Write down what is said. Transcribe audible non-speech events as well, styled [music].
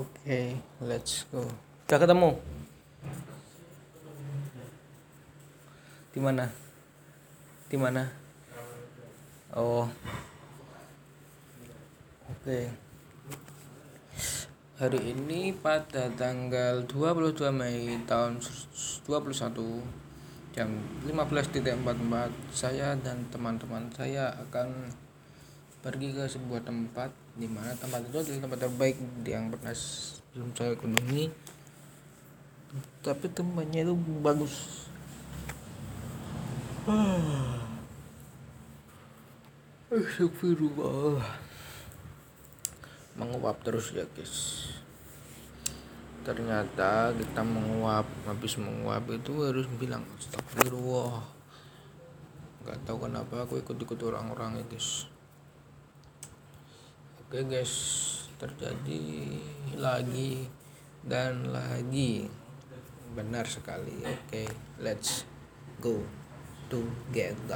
Oke, let's go. Udah ketemu? Di mana? Di mana? Oh. Oke. Hari ini pada tanggal 22 Mei tahun 21 jam 15.44 saya dan teman-teman saya akan pergi ke sebuah tempat di mana tempat itu adalah tempat terbaik yang pernah belum saya kunjungi. Tapi tempatnya itu bagus. [sighs] Astagfirullah. Menguap terus ya guys. Ternyata kita menguap habis menguap itu harus bilang astagfirullah. Nggak tahu kenapa aku ikut-ikut orang-orang itu Oke guys, terjadi lagi dan lagi. Benar sekali. Oke, let's go together.